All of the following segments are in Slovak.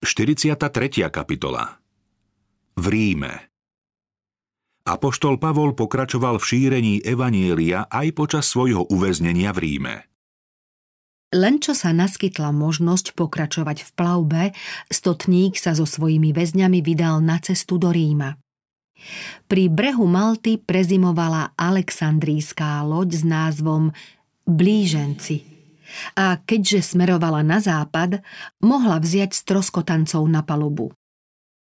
43. kapitola V Ríme Apoštol Pavol pokračoval v šírení Evanielia aj počas svojho uväznenia v Ríme. Len čo sa naskytla možnosť pokračovať v plavbe, stotník sa so svojimi väzňami vydal na cestu do Ríma. Pri brehu Malty prezimovala Alexandrijská loď s názvom Blíženci – a keďže smerovala na západ, mohla vziať stroskotancov na palubu.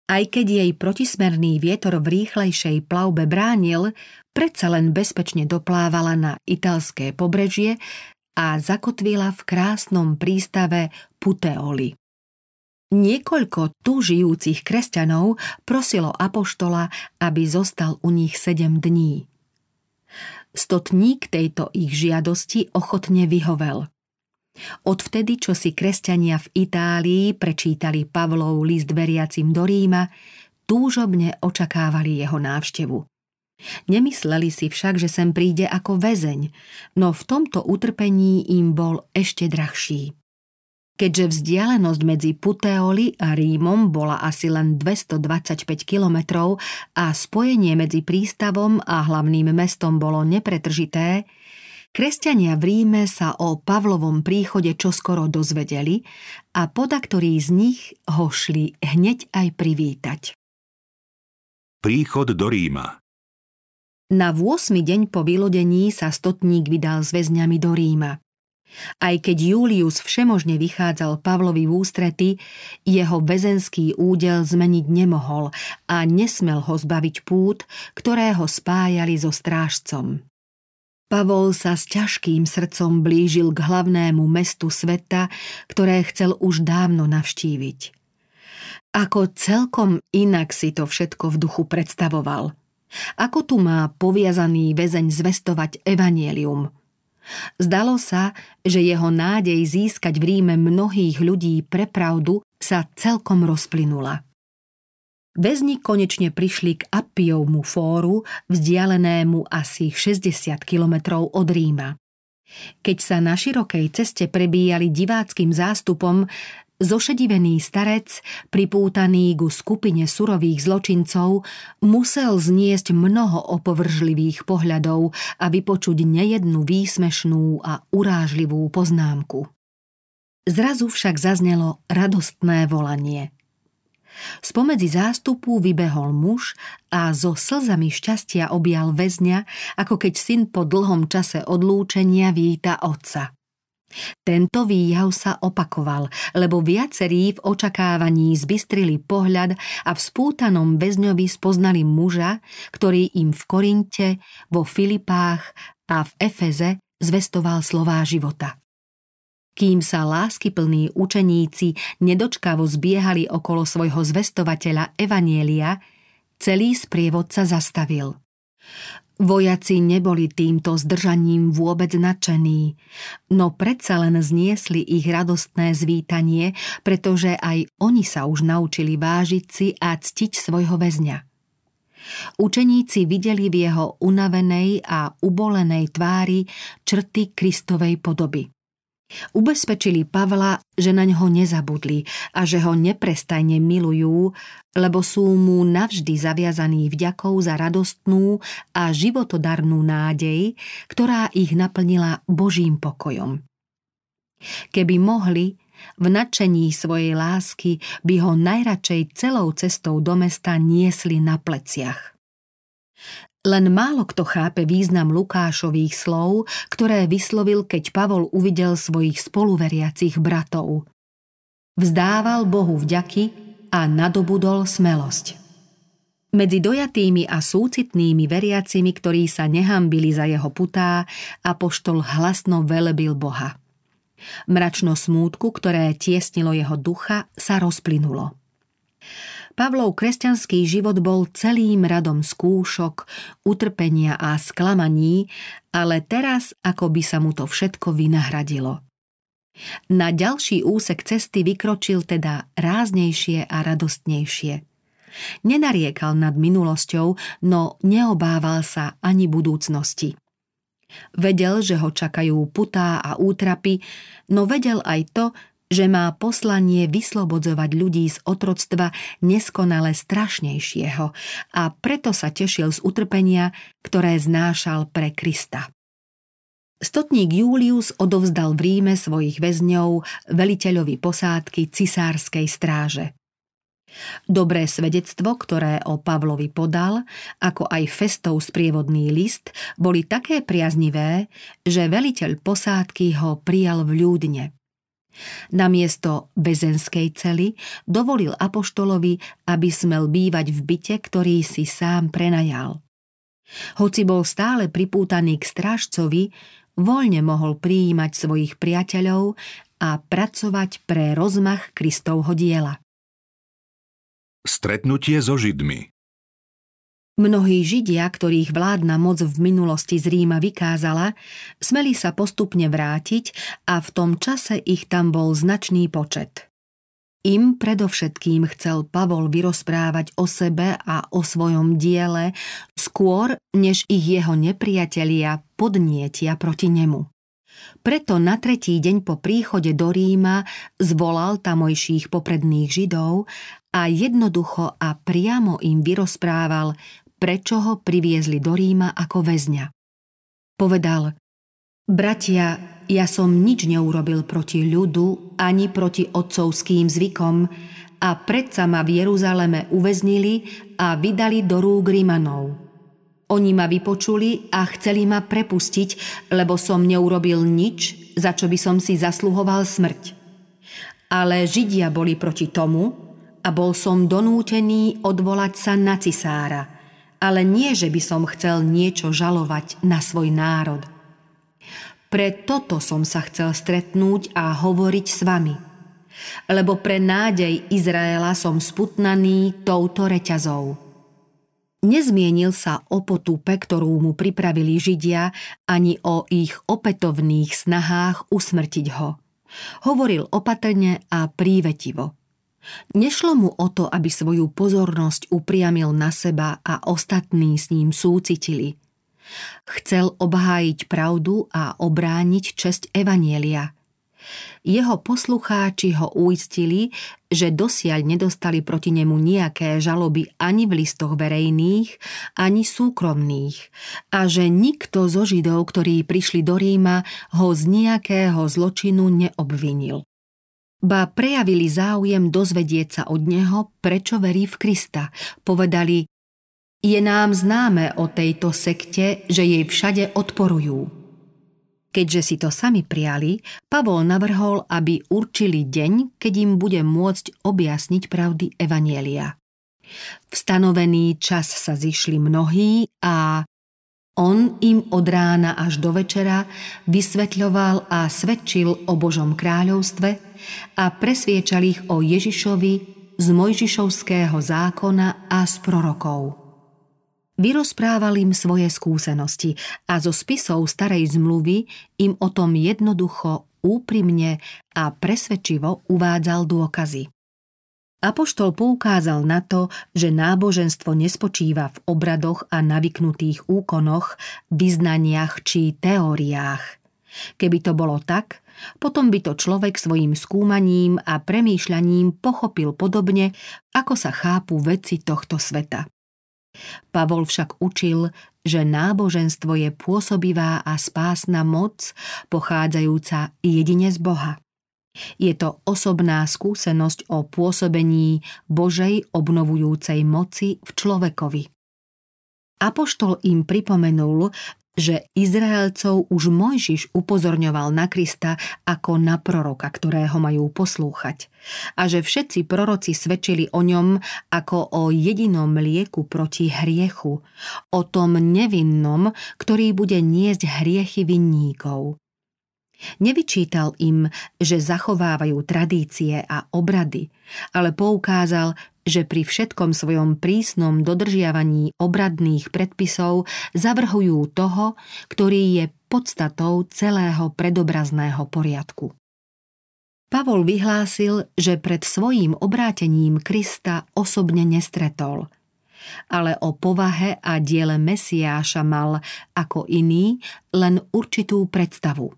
Aj keď jej protismerný vietor v rýchlejšej plavbe bránil, predsa len bezpečne doplávala na italské pobrežie a zakotvila v krásnom prístave Puteoli. Niekoľko tu žijúcich kresťanov prosilo Apoštola, aby zostal u nich sedem dní. Stotník tejto ich žiadosti ochotne vyhovel. Odvtedy, čo si kresťania v Itálii prečítali Pavlov list veriacim do Ríma, túžobne očakávali jeho návštevu. Nemysleli si však, že sem príde ako väzeň, no v tomto utrpení im bol ešte drahší. Keďže vzdialenosť medzi Puteoli a Rímom bola asi len 225 kilometrov a spojenie medzi prístavom a hlavným mestom bolo nepretržité, Kresťania v Ríme sa o Pavlovom príchode čoskoro dozvedeli a podaktorí z nich ho šli hneď aj privítať. Príchod do Ríma Na 8. deň po vylodení sa stotník vydal s väzňami do Ríma. Aj keď Julius všemožne vychádzal Pavlovi v ústrety, jeho väzenský údel zmeniť nemohol a nesmel ho zbaviť pút, ktoré ho spájali so strážcom. Pavol sa s ťažkým srdcom blížil k hlavnému mestu sveta, ktoré chcel už dávno navštíviť. Ako celkom inak si to všetko v duchu predstavoval. Ako tu má poviazaný väzeň zvestovať evanielium. Zdalo sa, že jeho nádej získať v Ríme mnohých ľudí pre pravdu sa celkom rozplynula. Väzni konečne prišli k Appiovmu fóru, vzdialenému asi 60 kilometrov od Ríma. Keď sa na širokej ceste prebíjali diváckým zástupom, zošedivený starec, pripútaný ku skupine surových zločincov, musel zniesť mnoho opovržlivých pohľadov a vypočuť nejednu výsmešnú a urážlivú poznámku. Zrazu však zaznelo radostné volanie – Spomedzi zástupu vybehol muž a so slzami šťastia objal väzňa, ako keď syn po dlhom čase odlúčenia víta otca. Tento výjav sa opakoval, lebo viacerí v očakávaní zbystrili pohľad a v spútanom väzňovi spoznali muža, ktorý im v Korinte, vo Filipách a v Efeze zvestoval slová života. Kým sa láskyplní učeníci nedočkavo zbiehali okolo svojho zvestovateľa Evanielia, celý sprievod sa zastavil. Vojaci neboli týmto zdržaním vôbec nadšení, no predsa len zniesli ich radostné zvítanie, pretože aj oni sa už naučili vážiť si a ctiť svojho väzňa. Učeníci videli v jeho unavenej a ubolenej tvári črty Kristovej podoby. Ubezpečili Pavla, že na ňo nezabudli a že ho neprestajne milujú, lebo sú mu navždy zaviazaní vďakou za radostnú a životodarnú nádej, ktorá ich naplnila Božím pokojom. Keby mohli, v nadšení svojej lásky by ho najradšej celou cestou do mesta niesli na pleciach. Len málo kto chápe význam Lukášových slov, ktoré vyslovil, keď Pavol uvidel svojich spoluveriacich bratov. Vzdával Bohu vďaky a nadobudol smelosť. Medzi dojatými a súcitnými veriacimi, ktorí sa nehambili za jeho putá, apoštol hlasno velebil Boha. Mračno smútku, ktoré tiesnilo jeho ducha, sa rozplynulo. Pavlov kresťanský život bol celým radom skúšok, utrpenia a sklamaní, ale teraz ako by sa mu to všetko vynahradilo. Na ďalší úsek cesty vykročil teda ráznejšie a radostnejšie. Nenariekal nad minulosťou, no neobával sa ani budúcnosti. Vedel, že ho čakajú putá a útrapy, no vedel aj to, že má poslanie vyslobodzovať ľudí z otroctva neskonale strašnejšieho a preto sa tešil z utrpenia, ktoré znášal pre Krista. Stotník Julius odovzdal v Ríme svojich väzňov veliteľovi posádky cisárskej stráže. Dobré svedectvo, ktoré o Pavlovi podal, ako aj Festov sprievodný list, boli také priaznivé, že veliteľ posádky ho prijal v ľúdne. Namiesto bezenskej cely dovolil apoštolovi, aby smel bývať v byte, ktorý si sám prenajal. Hoci bol stále pripútaný k strážcovi, voľne mohol prijímať svojich priateľov a pracovať pre rozmach Kristovho diela. Stretnutie so Židmi Mnohí Židia, ktorých vládna moc v minulosti z Ríma vykázala, smeli sa postupne vrátiť a v tom čase ich tam bol značný počet. Im predovšetkým chcel Pavol vyrozprávať o sebe a o svojom diele skôr, než ich jeho nepriatelia podnietia proti nemu. Preto na tretí deň po príchode do Ríma zvolal tamojších popredných Židov a jednoducho a priamo im vyrozprával, prečo ho priviezli do Ríma ako väzňa. Povedal, bratia, ja som nič neurobil proti ľudu ani proti otcovským zvykom a predsa ma v Jeruzaleme uväznili a vydali do rúk Rímanov. Oni ma vypočuli a chceli ma prepustiť, lebo som neurobil nič, za čo by som si zasluhoval smrť. Ale Židia boli proti tomu, a bol som donútený odvolať sa na cisára, ale nie, že by som chcel niečo žalovať na svoj národ. Pre toto som sa chcel stretnúť a hovoriť s vami, lebo pre nádej Izraela som sputnaný touto reťazou. Nezmienil sa o potupe, ktorú mu pripravili Židia, ani o ich opätovných snahách usmrtiť ho. Hovoril opatrne a prívetivo – Nešlo mu o to, aby svoju pozornosť upriamil na seba a ostatní s ním súcitili. Chcel obhájiť pravdu a obrániť česť Evanielia – jeho poslucháči ho uistili, že dosiaľ nedostali proti nemu nejaké žaloby ani v listoch verejných, ani súkromných a že nikto zo Židov, ktorí prišli do Ríma, ho z nejakého zločinu neobvinil ba prejavili záujem dozvedieť sa od neho, prečo verí v Krista. Povedali, je nám známe o tejto sekte, že jej všade odporujú. Keďže si to sami prijali, Pavol navrhol, aby určili deň, keď im bude môcť objasniť pravdy Evanielia. V stanovený čas sa zišli mnohí a on im od rána až do večera vysvetľoval a svedčil o Božom kráľovstve a presviečal ich o Ježišovi z Mojžišovského zákona a z prorokov. Vyrozprával im svoje skúsenosti a zo spisov starej zmluvy im o tom jednoducho, úprimne a presvedčivo uvádzal dôkazy. Apoštol poukázal na to, že náboženstvo nespočíva v obradoch a navyknutých úkonoch, vyznaniach či teóriách. Keby to bolo tak, potom by to človek svojim skúmaním a premýšľaním pochopil podobne, ako sa chápu veci tohto sveta. Pavol však učil, že náboženstvo je pôsobivá a spásna moc, pochádzajúca jedine z Boha. Je to osobná skúsenosť o pôsobení Božej obnovujúcej moci v človekovi. Apoštol im pripomenul, že Izraelcov už Mojžiš upozorňoval na Krista ako na proroka, ktorého majú poslúchať. A že všetci proroci svedčili o ňom ako o jedinom lieku proti hriechu, o tom nevinnom, ktorý bude niesť hriechy vinníkov. Nevyčítal im, že zachovávajú tradície a obrady, ale poukázal, že pri všetkom svojom prísnom dodržiavaní obradných predpisov zavrhujú toho, ktorý je podstatou celého predobrazného poriadku. Pavol vyhlásil, že pred svojím obrátením Krista osobne nestretol, ale o povahe a diele Mesiáša mal ako iný len určitú predstavu.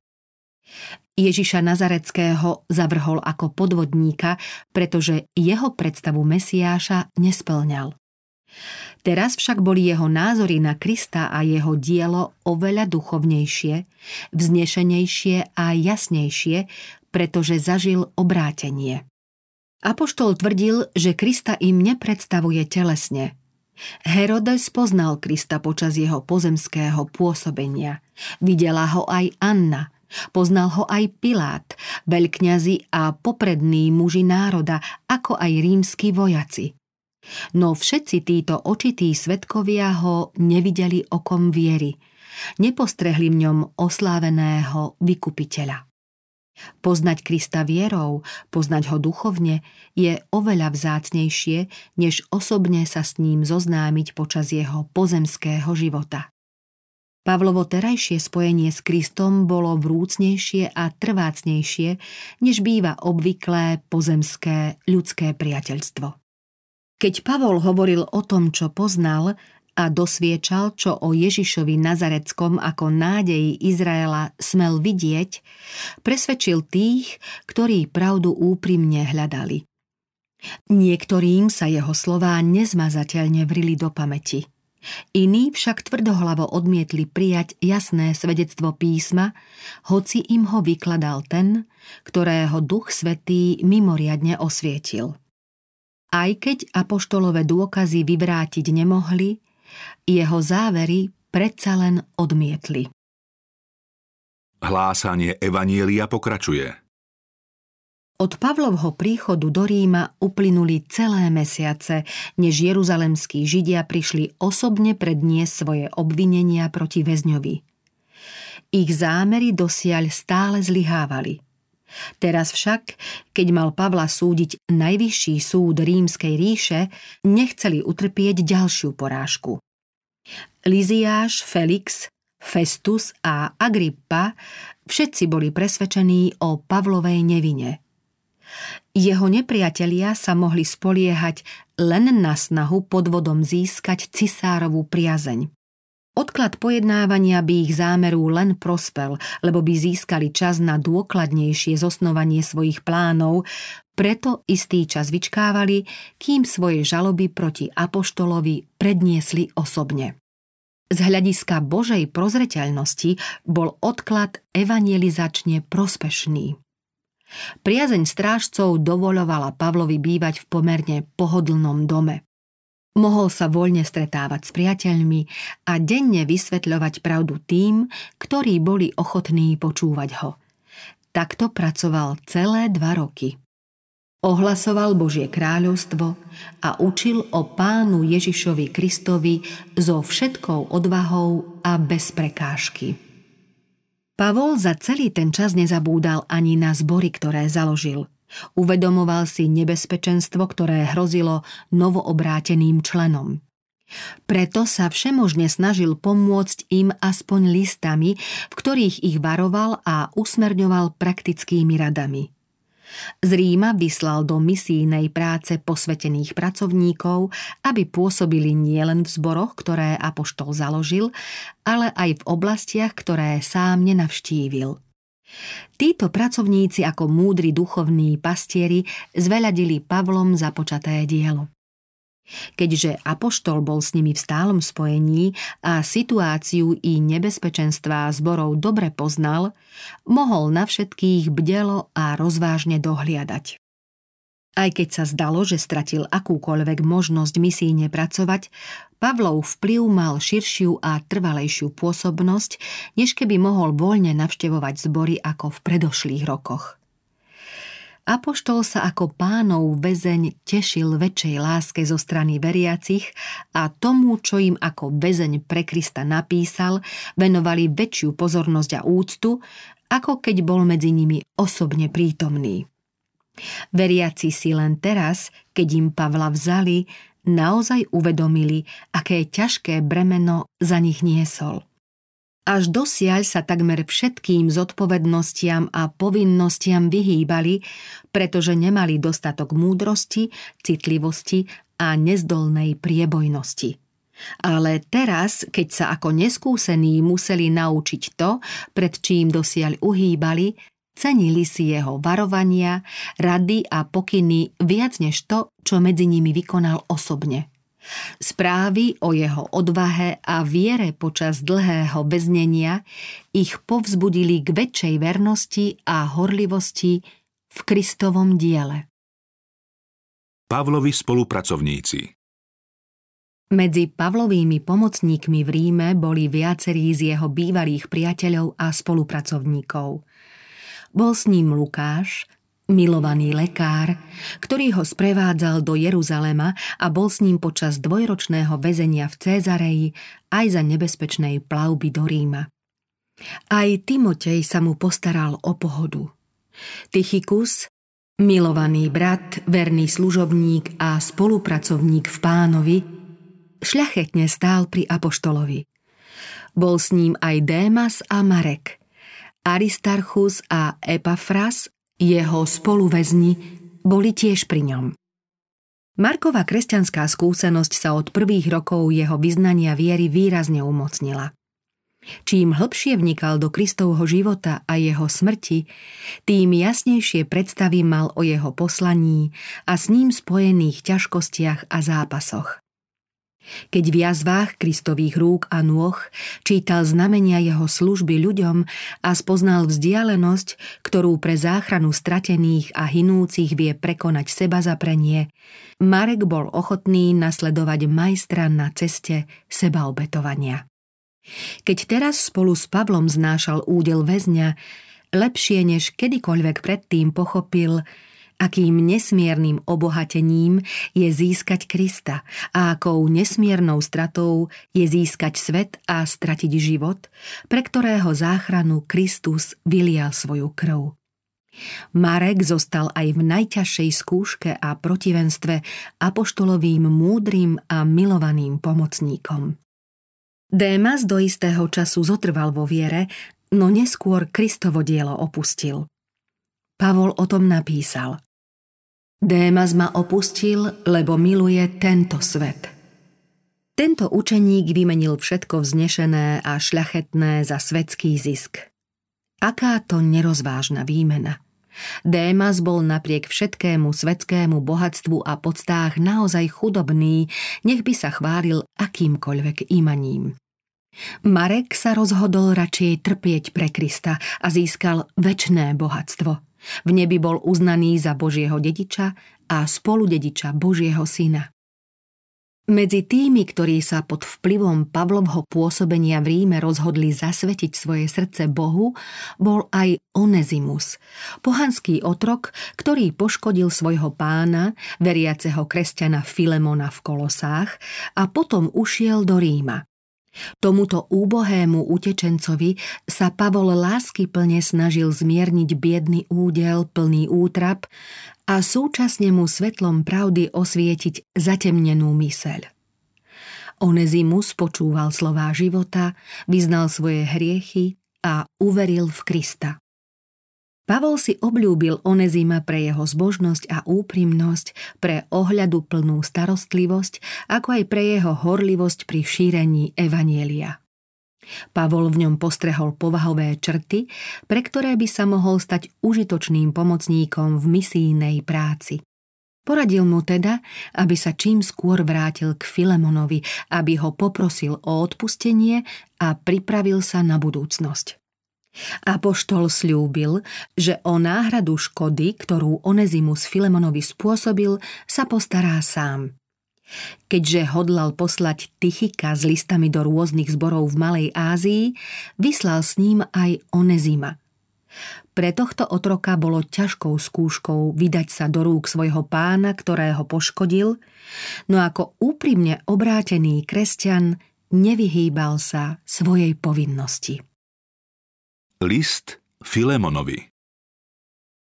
Ježiša Nazareckého zavrhol ako podvodníka, pretože jeho predstavu Mesiáša nesplňal. Teraz však boli jeho názory na Krista a jeho dielo oveľa duchovnejšie, vznešenejšie a jasnejšie, pretože zažil obrátenie. Apoštol tvrdil, že Krista im nepredstavuje telesne. Herodes poznal Krista počas jeho pozemského pôsobenia. Videla ho aj Anna – Poznal ho aj Pilát, veľkňazi a poprední muži národa, ako aj rímsky vojaci. No všetci títo očití svetkovia ho nevideli okom viery, nepostrehli v ňom osláveného vykupiteľa. Poznať Krista vierou, poznať ho duchovne, je oveľa vzácnejšie, než osobne sa s ním zoznámiť počas jeho pozemského života. Pavlovo terajšie spojenie s Kristom bolo vrúcnejšie a trvácnejšie, než býva obvyklé pozemské ľudské priateľstvo. Keď Pavol hovoril o tom, čo poznal a dosviečal, čo o Ježišovi Nazareckom ako nádeji Izraela smel vidieť, presvedčil tých, ktorí pravdu úprimne hľadali. Niektorým sa jeho slová nezmazateľne vrili do pamäti – Iní však tvrdohlavo odmietli prijať jasné svedectvo písma, hoci im ho vykladal ten, ktorého duch svetý mimoriadne osvietil. Aj keď apoštolové dôkazy vyvrátiť nemohli, jeho závery predsa len odmietli. Hlásanie Evanielia pokračuje. Od Pavlovho príchodu do Ríma uplynuli celé mesiace, než jeruzalemskí židia prišli osobne predniesť svoje obvinenia proti väzňovi. Ich zámery dosiaľ stále zlyhávali. Teraz však, keď mal Pavla súdiť najvyšší súd rímskej ríše, nechceli utrpieť ďalšiu porážku. Liziáš, Felix, Festus a Agrippa všetci boli presvedčení o Pavlovej nevine – jeho nepriatelia sa mohli spoliehať len na snahu podvodom získať cisárovú priazeň. Odklad pojednávania by ich zámeru len prospel, lebo by získali čas na dôkladnejšie zosnovanie svojich plánov, preto istý čas vyčkávali, kým svoje žaloby proti apoštolovi predniesli osobne. Z hľadiska Božej prozreteľnosti bol odklad evangelizačne prospešný. Priazeň strážcov dovoľovala Pavlovi bývať v pomerne pohodlnom dome. Mohol sa voľne stretávať s priateľmi a denne vysvetľovať pravdu tým, ktorí boli ochotní počúvať ho. Takto pracoval celé dva roky. Ohlasoval Božie kráľovstvo a učil o pánu Ježišovi Kristovi so všetkou odvahou a bez prekážky. Pavol za celý ten čas nezabúdal ani na zbory, ktoré založil. Uvedomoval si nebezpečenstvo, ktoré hrozilo novoobráteným členom. Preto sa všemožne snažil pomôcť im aspoň listami, v ktorých ich varoval a usmerňoval praktickými radami. Z Ríma vyslal do misijnej práce posvetených pracovníkov, aby pôsobili nielen v zboroch, ktoré Apoštol založil, ale aj v oblastiach, ktoré sám nenavštívil. Títo pracovníci ako múdri duchovní pastieri zveľadili Pavlom započaté dielo. Keďže Apoštol bol s nimi v stálom spojení a situáciu i nebezpečenstvá zborov dobre poznal, mohol na všetkých bdelo a rozvážne dohliadať. Aj keď sa zdalo, že stratil akúkoľvek možnosť misíne pracovať, Pavlov vplyv mal širšiu a trvalejšiu pôsobnosť, než keby mohol voľne navštevovať zbory ako v predošlých rokoch. Apoštol sa ako pánov väzeň tešil väčšej láske zo strany veriacich a tomu, čo im ako väzeň pre Krista napísal, venovali väčšiu pozornosť a úctu, ako keď bol medzi nimi osobne prítomný. Veriaci si len teraz, keď im Pavla vzali, naozaj uvedomili, aké ťažké bremeno za nich niesol. Až dosiaľ sa takmer všetkým zodpovednostiam a povinnostiam vyhýbali, pretože nemali dostatok múdrosti, citlivosti a nezdolnej priebojnosti. Ale teraz, keď sa ako neskúsení museli naučiť to, pred čím dosiaľ uhýbali, cenili si jeho varovania, rady a pokyny viac než to, čo medzi nimi vykonal osobne. Správy o jeho odvahe a viere počas dlhého väznenia ich povzbudili k väčšej vernosti a horlivosti v Kristovom diele. Pavlovi spolupracovníci medzi Pavlovými pomocníkmi v Ríme boli viacerí z jeho bývalých priateľov a spolupracovníkov. Bol s ním Lukáš, milovaný lekár, ktorý ho sprevádzal do Jeruzalema a bol s ním počas dvojročného väzenia v Cézareji aj za nebezpečnej plavby do Ríma. Aj Timotej sa mu postaral o pohodu. Tychikus, milovaný brat, verný služobník a spolupracovník v pánovi, šľachetne stál pri Apoštolovi. Bol s ním aj Démas a Marek. Aristarchus a Epafras, jeho spoluväzni, boli tiež pri ňom. Markova kresťanská skúsenosť sa od prvých rokov jeho vyznania viery výrazne umocnila. Čím hlbšie vnikal do Kristovho života a jeho smrti, tým jasnejšie predstavy mal o jeho poslaní a s ním spojených ťažkostiach a zápasoch. Keď v jazvách Kristových rúk a nôh čítal znamenia jeho služby ľuďom a spoznal vzdialenosť, ktorú pre záchranu stratených a hinúcich vie prekonať seba zaprenie, Marek bol ochotný nasledovať majstra na ceste sebaobetovania. Keď teraz spolu s Pavlom znášal údel väzňa, lepšie než kedykoľvek predtým pochopil, akým nesmiernym obohatením je získať Krista a akou nesmiernou stratou je získať svet a stratiť život, pre ktorého záchranu Kristus vylial svoju krv. Marek zostal aj v najťažšej skúške a protivenstve apoštolovým múdrym a milovaným pomocníkom. Démas do istého času zotrval vo viere, no neskôr Kristovo dielo opustil. Pavol o tom napísal. Démas ma opustil, lebo miluje tento svet. Tento učeník vymenil všetko vznešené a šľachetné za svetský zisk. Aká to nerozvážna výmena. Démas bol napriek všetkému svetskému bohatstvu a podstách naozaj chudobný, nech by sa chválil akýmkoľvek imaním. Marek sa rozhodol radšej trpieť pre Krista a získal väčné bohatstvo – v nebi bol uznaný za Božieho dediča a spoludediča Božieho syna. Medzi tými, ktorí sa pod vplyvom Pavlovho pôsobenia v Ríme rozhodli zasvetiť svoje srdce Bohu, bol aj Onezimus, pohanský otrok, ktorý poškodil svojho pána, veriaceho kresťana Filemona v Kolosách a potom ušiel do Ríma. Tomuto úbohému utečencovi sa Pavol lásky plne snažil zmierniť biedný údel plný útrap a súčasne mu svetlom pravdy osvietiť zatemnenú myseľ. Onezimus počúval slová života, vyznal svoje hriechy a uveril v Krista. Pavol si obľúbil Onezima pre jeho zbožnosť a úprimnosť, pre ohľadu plnú starostlivosť, ako aj pre jeho horlivosť pri šírení Evanielia. Pavol v ňom postrehol povahové črty, pre ktoré by sa mohol stať užitočným pomocníkom v misijnej práci. Poradil mu teda, aby sa čím skôr vrátil k Filemonovi, aby ho poprosil o odpustenie a pripravil sa na budúcnosť. Apoštol slúbil, že o náhradu škody, ktorú Onezimus Filemonovi spôsobil, sa postará sám. Keďže hodlal poslať Tychika s listami do rôznych zborov v Malej Ázii, vyslal s ním aj Onezima. Pre tohto otroka bolo ťažkou skúškou vydať sa do rúk svojho pána, ktorého poškodil, no ako úprimne obrátený kresťan nevyhýbal sa svojej povinnosti. List Filemonovi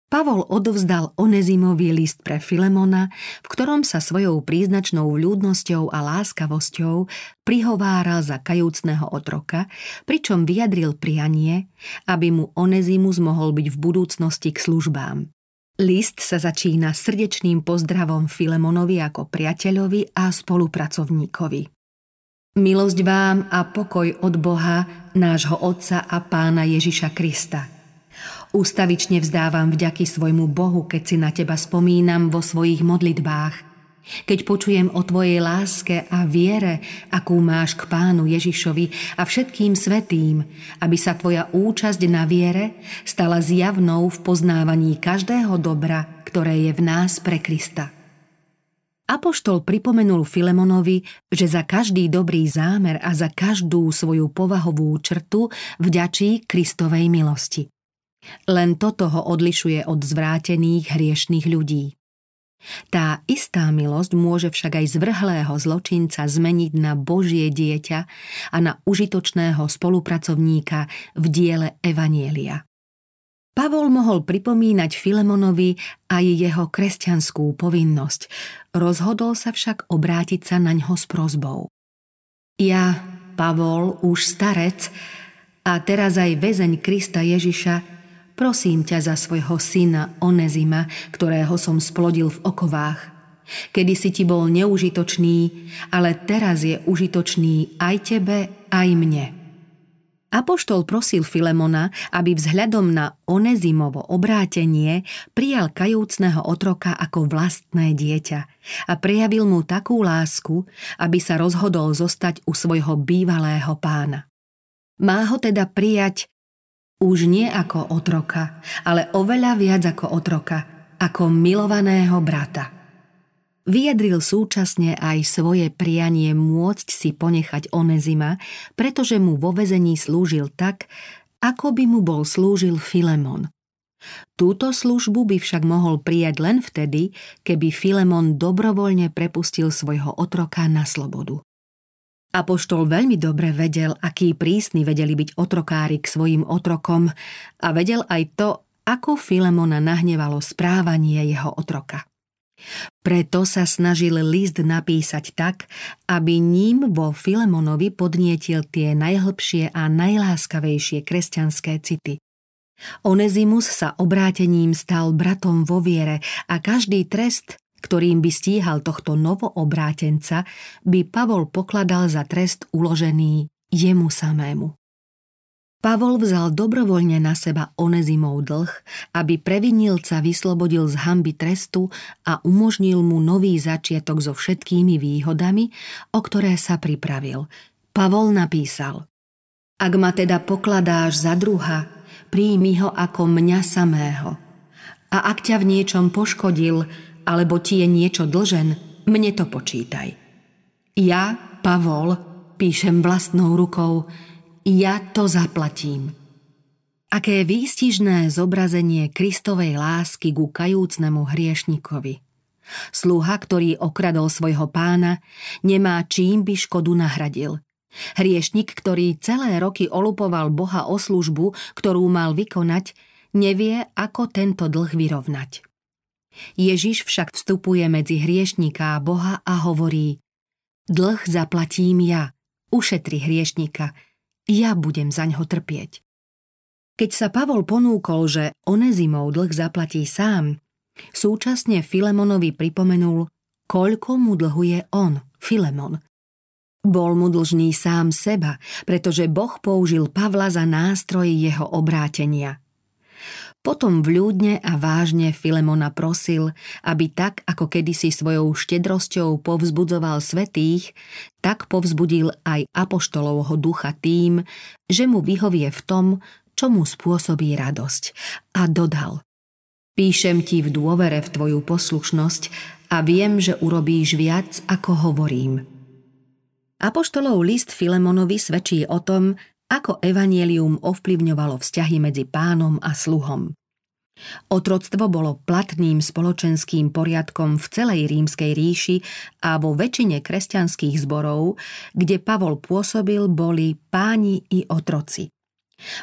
Pavol odovzdal Onezimovi list pre Filemona, v ktorom sa svojou príznačnou vľúdnosťou a láskavosťou prihováral za kajúcného otroka, pričom vyjadril prianie, aby mu Onezimus mohol byť v budúcnosti k službám. List sa začína srdečným pozdravom Filemonovi ako priateľovi a spolupracovníkovi. Milosť vám a pokoj od Boha, nášho Otca a Pána Ježiša Krista. Ústavične vzdávam vďaky svojmu Bohu, keď si na teba spomínam vo svojich modlitbách. Keď počujem o Tvojej láske a viere, akú máš k Pánu Ježišovi a všetkým svetým, aby sa Tvoja účasť na viere stala zjavnou v poznávaní každého dobra, ktoré je v nás pre Krista. Apoštol pripomenul Filemonovi, že za každý dobrý zámer a za každú svoju povahovú črtu vďačí Kristovej milosti. Len toto ho odlišuje od zvrátených hriešných ľudí. Tá istá milosť môže však aj zvrhlého zločinca zmeniť na Božie dieťa a na užitočného spolupracovníka v diele Evanielia. Pavol mohol pripomínať Filemonovi aj jeho kresťanskú povinnosť, rozhodol sa však obrátiť sa na ňo s prozbou. Ja, Pavol, už starec, a teraz aj väzeň Krista Ježiša, Prosím ťa za svojho syna Onezima, ktorého som splodil v okovách. Kedy si ti bol neužitočný, ale teraz je užitočný aj tebe, aj mne. Apoštol prosil Filemona, aby vzhľadom na Onezimovo obrátenie prijal kajúcného otroka ako vlastné dieťa a prejavil mu takú lásku, aby sa rozhodol zostať u svojho bývalého pána. Má ho teda prijať už nie ako otroka, ale oveľa viac ako otroka, ako milovaného brata. Vyjadril súčasne aj svoje prianie môcť si ponechať Onezima, pretože mu vo vezení slúžil tak, ako by mu bol slúžil Filemon. Túto službu by však mohol prijať len vtedy, keby Filemon dobrovoľne prepustil svojho otroka na slobodu. Apoštol veľmi dobre vedel, aký prísny vedeli byť otrokári k svojim otrokom a vedel aj to, ako Filemona nahnevalo správanie jeho otroka. Preto sa snažil list napísať tak, aby ním vo Filemonovi podnietil tie najhlbšie a najláskavejšie kresťanské city. Onezimus sa obrátením stal bratom vo viere a každý trest, ktorým by stíhal tohto novoobrátenca, by Pavol pokladal za trest uložený jemu samému. Pavol vzal dobrovoľne na seba Onezimov dlh, aby previnilca vyslobodil z hamby trestu a umožnil mu nový začiatok so všetkými výhodami, o ktoré sa pripravil. Pavol napísal Ak ma teda pokladáš za druha, príjmi ho ako mňa samého. A ak ťa v niečom poškodil, alebo ti je niečo dlžen, mne to počítaj. Ja, Pavol, píšem vlastnou rukou, ja to zaplatím. Aké výstižné zobrazenie Kristovej lásky ku kajúcnemu hriešnikovi. Sluha, ktorý okradol svojho pána, nemá čím by škodu nahradil. Hriešnik, ktorý celé roky olupoval Boha o službu, ktorú mal vykonať, nevie, ako tento dlh vyrovnať. Ježiš však vstupuje medzi hriešníka a Boha a hovorí Dlh zaplatím ja, ušetri hriešníka, ja budem za ňo trpieť. Keď sa Pavol ponúkol, že Onezimov dlh zaplatí sám, súčasne Filemonovi pripomenul, koľko mu dlhuje on, Filemon. Bol mu dlžný sám seba, pretože Boh použil Pavla za nástroj jeho obrátenia – potom vľúdne a vážne Filemona prosil, aby tak, ako kedysi svojou štedrosťou povzbudzoval svetých, tak povzbudil aj apoštolovho ducha tým, že mu vyhovie v tom, čo mu spôsobí radosť. A dodal Píšem ti v dôvere v tvoju poslušnosť a viem, že urobíš viac, ako hovorím. Apoštolov list Filemonovi svedčí o tom, ako evanielium ovplyvňovalo vzťahy medzi pánom a sluhom. Otroctvo bolo platným spoločenským poriadkom v celej rímskej ríši a vo väčšine kresťanských zborov, kde Pavol pôsobil, boli páni i otroci.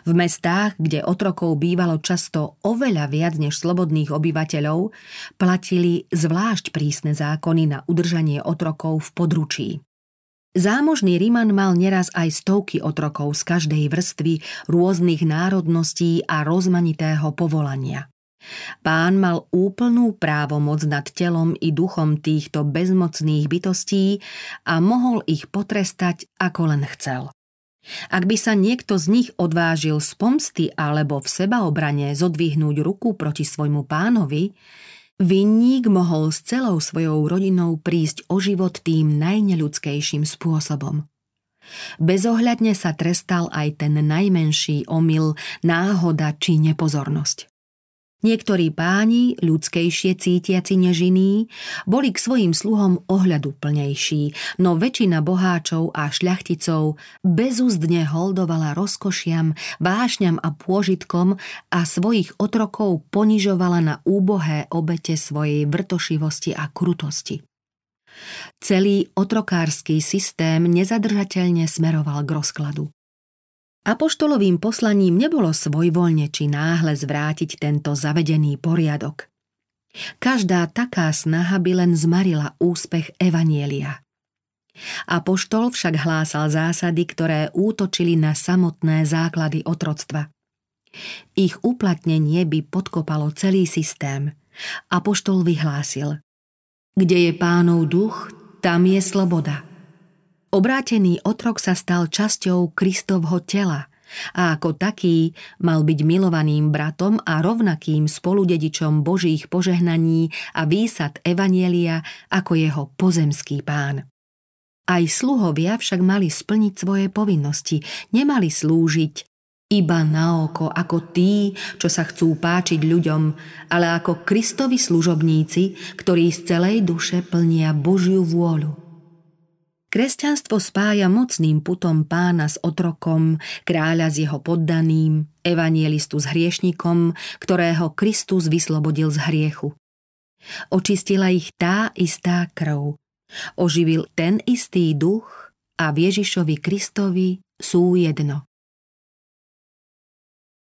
V mestách, kde otrokov bývalo často oveľa viac než slobodných obyvateľov, platili zvlášť prísne zákony na udržanie otrokov v područí. Zámožný Riman mal neraz aj stovky otrokov z každej vrstvy, rôznych národností a rozmanitého povolania. Pán mal úplnú právomoc nad telom i duchom týchto bezmocných bytostí a mohol ich potrestať, ako len chcel. Ak by sa niekto z nich odvážil z pomsty alebo v sebaobrane zodvihnúť ruku proti svojmu pánovi, vinník mohol s celou svojou rodinou prísť o život tým najneľudskejším spôsobom. Bezohľadne sa trestal aj ten najmenší omyl, náhoda či nepozornosť. Niektorí páni, ľudskejšie cítiaci než iní, boli k svojim sluhom ohľadu plnejší, no väčšina boháčov a šľachticov bezúzdne holdovala rozkošiam, vášňam a pôžitkom a svojich otrokov ponižovala na úbohé obete svojej vrtošivosti a krutosti. Celý otrokársky systém nezadržateľne smeroval k rozkladu. Apoštolovým poslaním nebolo svojvoľne či náhle zvrátiť tento zavedený poriadok. Každá taká snaha by len zmarila úspech Evanielia. Apoštol však hlásal zásady, ktoré útočili na samotné základy otroctva. Ich uplatnenie by podkopalo celý systém. Apoštol vyhlásil Kde je pánov duch, tam je sloboda. Obrátený otrok sa stal časťou Kristovho tela a ako taký mal byť milovaným bratom a rovnakým spoludedičom Božích požehnaní a výsad Evanielia ako jeho pozemský pán. Aj sluhovia však mali splniť svoje povinnosti, nemali slúžiť iba na oko ako tí, čo sa chcú páčiť ľuďom, ale ako Kristovi služobníci, ktorí z celej duše plnia Božiu vôľu. Kresťanstvo spája mocným putom pána s otrokom, kráľa s jeho poddaným, evanielistu s hriešnikom, ktorého Kristus vyslobodil z hriechu. Očistila ich tá istá krv. Oživil ten istý duch a v Ježišovi Kristovi sú jedno.